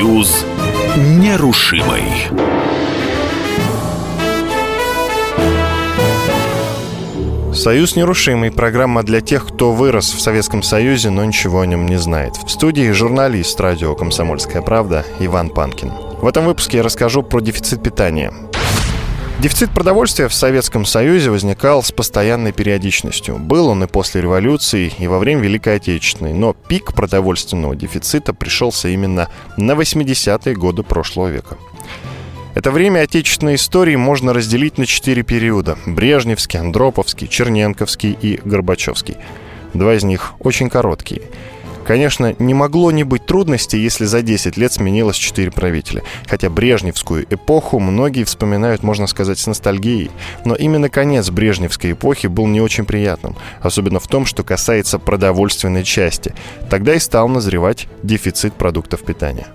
Союз нерушимый. Союз нерушимый. Программа для тех, кто вырос в Советском Союзе, но ничего о нем не знает. В студии журналист радио «Комсомольская правда» Иван Панкин. В этом выпуске я расскажу про дефицит питания. Дефицит продовольствия в Советском Союзе возникал с постоянной периодичностью. Был он и после революции, и во время Великой Отечественной. Но пик продовольственного дефицита пришелся именно на 80-е годы прошлого века. Это время отечественной истории можно разделить на четыре периода. Брежневский, Андроповский, Черненковский и Горбачевский. Два из них очень короткие. Конечно, не могло не быть трудностей, если за 10 лет сменилось 4 правителя. Хотя брежневскую эпоху многие вспоминают, можно сказать, с ностальгией. Но именно конец брежневской эпохи был не очень приятным. Особенно в том, что касается продовольственной части. Тогда и стал назревать дефицит продуктов питания.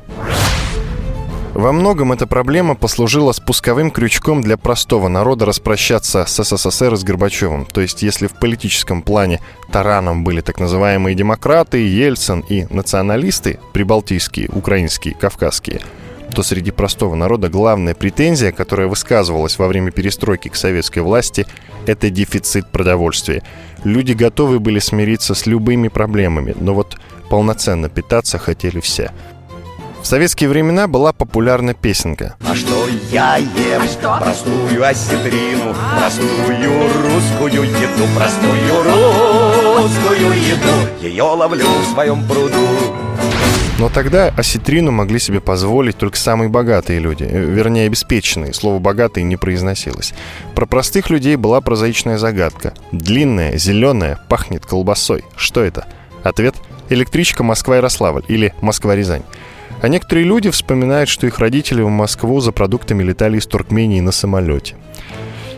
Во многом эта проблема послужила спусковым крючком для простого народа распрощаться с СССР и с Горбачевым. То есть, если в политическом плане тараном были так называемые демократы, Ельцин и националисты, прибалтийские, украинские, кавказские, то среди простого народа главная претензия, которая высказывалась во время перестройки к советской власти, это дефицит продовольствия. Люди готовы были смириться с любыми проблемами, но вот полноценно питаться хотели все – в советские времена была популярна песенка. А что я ем? А что? Простую осетрину, а? простую русскую еду, простую русскую еду. Ее ловлю в своем пруду. Но тогда осетрину могли себе позволить только самые богатые люди, э, вернее, обеспеченные. Слово «богатый» не произносилось. Про простых людей была прозаичная загадка. Длинная, зеленая, пахнет колбасой. Что это? Ответ – электричка Москва-Ярославль или Москва-Рязань. А некоторые люди вспоминают, что их родители в Москву за продуктами летали из Туркмении на самолете.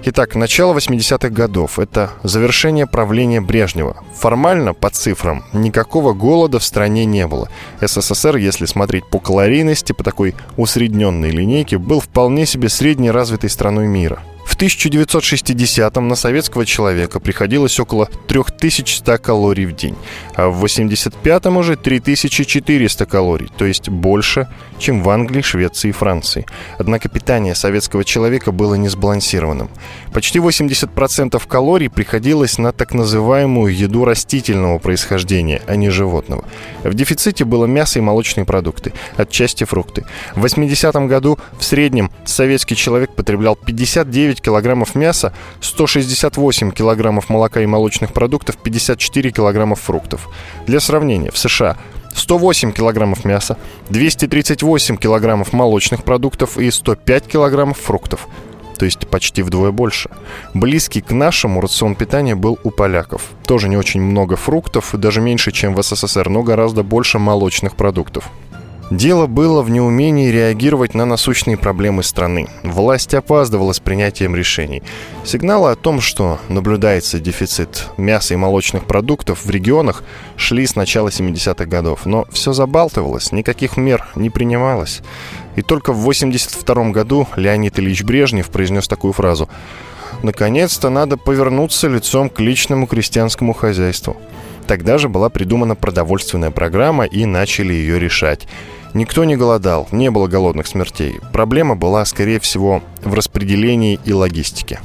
Итак, начало 80-х годов – это завершение правления Брежнева. Формально, по цифрам, никакого голода в стране не было. СССР, если смотреть по калорийности, по такой усредненной линейке, был вполне себе средней развитой страной мира – в 1960-м на советского человека приходилось около 3100 калорий в день, а в 85-м уже 3400 калорий, то есть больше, чем в Англии, Швеции и Франции. Однако питание советского человека было несбалансированным. Почти 80% калорий приходилось на так называемую еду растительного происхождения, а не животного. В дефиците было мясо и молочные продукты, отчасти фрукты. В 80-м году в среднем советский человек потреблял 59 килограммов мяса, 168 килограммов молока и молочных продуктов, 54 килограммов фруктов. Для сравнения, в США 108 килограммов мяса, 238 килограммов молочных продуктов и 105 килограммов фруктов. То есть почти вдвое больше. Близкий к нашему рацион питания был у поляков. Тоже не очень много фруктов, даже меньше, чем в СССР, но гораздо больше молочных продуктов. Дело было в неумении реагировать на насущные проблемы страны. Власть опаздывала с принятием решений. Сигналы о том, что наблюдается дефицит мяса и молочных продуктов в регионах, шли с начала 70-х годов. Но все забалтывалось, никаких мер не принималось. И только в 82 году Леонид Ильич Брежнев произнес такую фразу «Наконец-то надо повернуться лицом к личному крестьянскому хозяйству». Тогда же была придумана продовольственная программа и начали ее решать. Никто не голодал, не было голодных смертей. Проблема была, скорее всего, в распределении и логистике.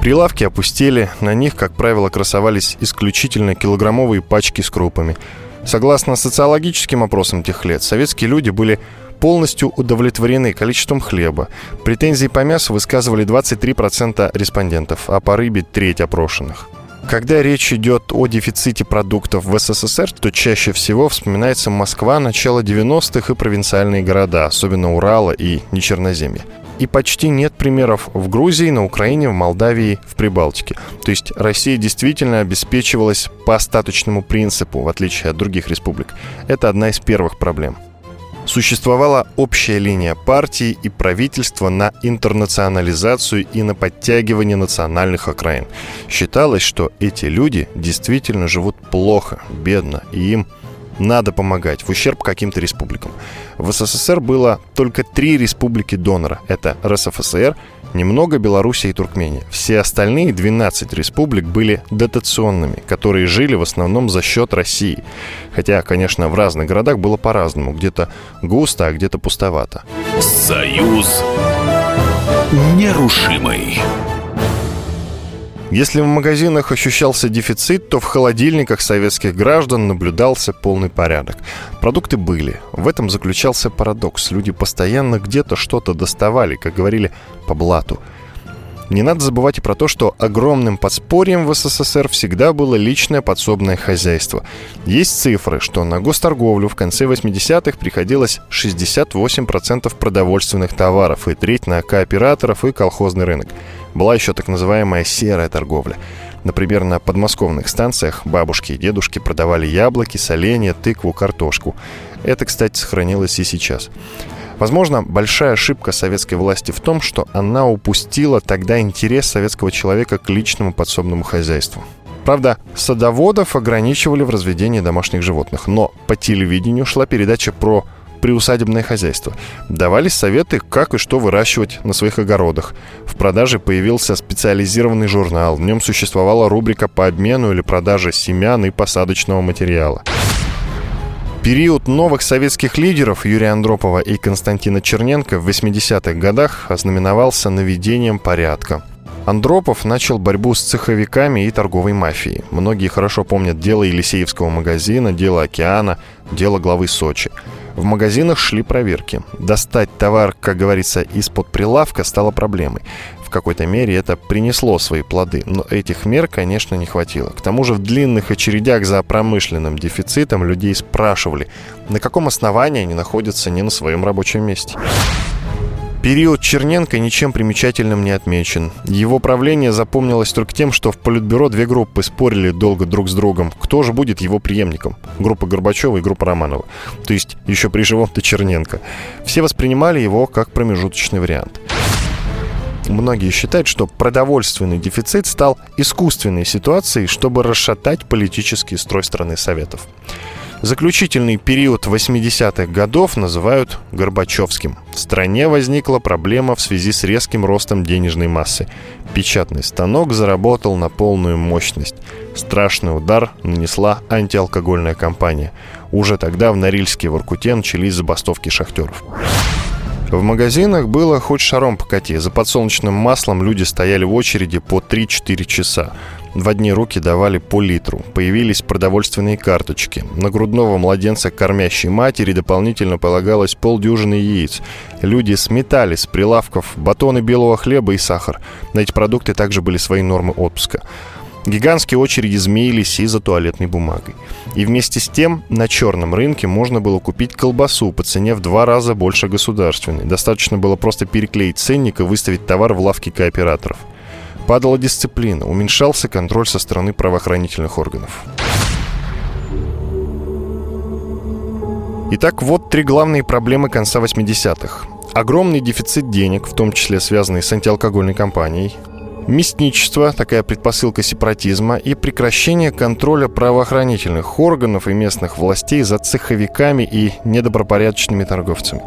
Прилавки опустели, на них, как правило, красовались исключительно килограммовые пачки с крупами. Согласно социологическим опросам тех лет, советские люди были полностью удовлетворены количеством хлеба. Претензии по мясу высказывали 23% респондентов, а по рыбе – треть опрошенных. Когда речь идет о дефиците продуктов в СССР, то чаще всего вспоминается Москва начала 90-х и провинциальные города, особенно Урала и Нечерноземье. И почти нет примеров в Грузии, на Украине, в Молдавии, в Прибалтике. То есть Россия действительно обеспечивалась по остаточному принципу, в отличие от других республик. Это одна из первых проблем – существовала общая линия партии и правительства на интернационализацию и на подтягивание национальных окраин. Считалось, что эти люди действительно живут плохо, бедно, и им надо помогать в ущерб каким-то республикам. В СССР было только три республики-донора. Это РСФСР, немного Белоруссия и Туркмения. Все остальные 12 республик были дотационными, которые жили в основном за счет России. Хотя, конечно, в разных городах было по-разному. Где-то густо, а где-то пустовато. Союз нерушимый. Если в магазинах ощущался дефицит, то в холодильниках советских граждан наблюдался полный порядок. Продукты были. В этом заключался парадокс. Люди постоянно где-то что-то доставали, как говорили, по блату. Не надо забывать и про то, что огромным подспорьем в СССР всегда было личное подсобное хозяйство. Есть цифры, что на госторговлю в конце 80-х приходилось 68% продовольственных товаров и треть на кооператоров и колхозный рынок. Была еще так называемая серая торговля. Например, на подмосковных станциях бабушки и дедушки продавали яблоки, соленья, тыкву, картошку. Это, кстати, сохранилось и сейчас. Возможно, большая ошибка советской власти в том, что она упустила тогда интерес советского человека к личному подсобному хозяйству. Правда, садоводов ограничивали в разведении домашних животных, но по телевидению шла передача про приусадебное хозяйство. Давались советы, как и что выращивать на своих огородах. В продаже появился специализированный журнал. В нем существовала рубрика по обмену или продаже семян и посадочного материала. Период новых советских лидеров Юрия Андропова и Константина Черненко в 80-х годах ознаменовался наведением порядка. Андропов начал борьбу с цеховиками и торговой мафией. Многие хорошо помнят дело Елисеевского магазина, дело «Океана», дело главы Сочи. В магазинах шли проверки. Достать товар, как говорится, из-под прилавка стало проблемой. В какой-то мере это принесло свои плоды, но этих мер, конечно, не хватило. К тому же в длинных очередях за промышленным дефицитом людей спрашивали, на каком основании они находятся не на своем рабочем месте. Период Черненко ничем примечательным не отмечен. Его правление запомнилось только тем, что в Политбюро две группы спорили долго друг с другом, кто же будет его преемником. Группа Горбачева и группа Романова. То есть еще при живом-то Черненко. Все воспринимали его как промежуточный вариант. Многие считают, что продовольственный дефицит стал искусственной ситуацией, чтобы расшатать политический строй страны Советов. Заключительный период 80-х годов называют Горбачевским. В стране возникла проблема в связи с резким ростом денежной массы. Печатный станок заработал на полную мощность. Страшный удар нанесла антиалкогольная кампания. Уже тогда в Норильске и Воркуте начались забастовки шахтеров. В магазинах было хоть шаром покати. За подсолнечным маслом люди стояли в очереди по 3-4 часа. В одни руки давали по литру. Появились продовольственные карточки. На грудного младенца кормящей матери дополнительно полагалось полдюжины яиц. Люди сметали с прилавков батоны белого хлеба и сахар. На эти продукты также были свои нормы отпуска. Гигантские очереди змеились и за туалетной бумагой. И вместе с тем на черном рынке можно было купить колбасу по цене в два раза больше государственной. Достаточно было просто переклеить ценник и выставить товар в лавке кооператоров. Падала дисциплина, уменьшался контроль со стороны правоохранительных органов. Итак, вот три главные проблемы конца 80-х. Огромный дефицит денег, в том числе связанный с антиалкогольной кампанией, Местничество, такая предпосылка сепаратизма, и прекращение контроля правоохранительных органов и местных властей за цеховиками и недобропорядочными торговцами.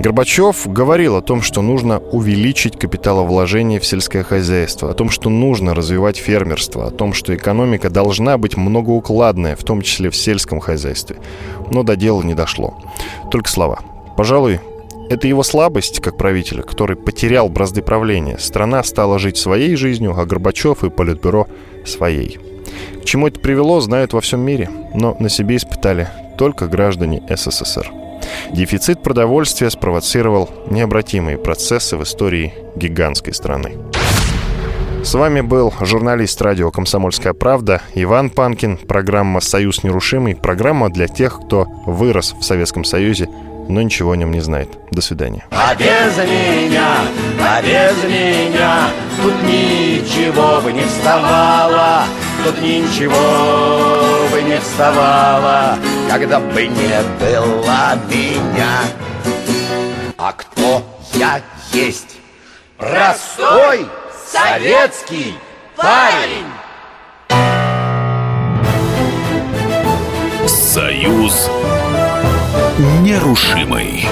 Горбачев говорил о том, что нужно увеличить капиталовложение в сельское хозяйство, о том, что нужно развивать фермерство, о том, что экономика должна быть многоукладная, в том числе в сельском хозяйстве. Но до дела не дошло. Только слова. Пожалуй, это его слабость, как правителя, который потерял бразды правления. Страна стала жить своей жизнью, а Горбачев и Политбюро – своей. К чему это привело, знают во всем мире, но на себе испытали только граждане СССР. Дефицит продовольствия спровоцировал необратимые процессы в истории гигантской страны. С вами был журналист радио «Комсомольская правда» Иван Панкин, программа «Союз нерушимый», программа для тех, кто вырос в Советском Союзе но ничего о нем не знает. До свидания. А без меня, а без меня Тут ничего бы не вставало Тут ничего бы не вставало Когда бы не было меня А кто я есть? Простой советский парень Союз Союз нерушимый.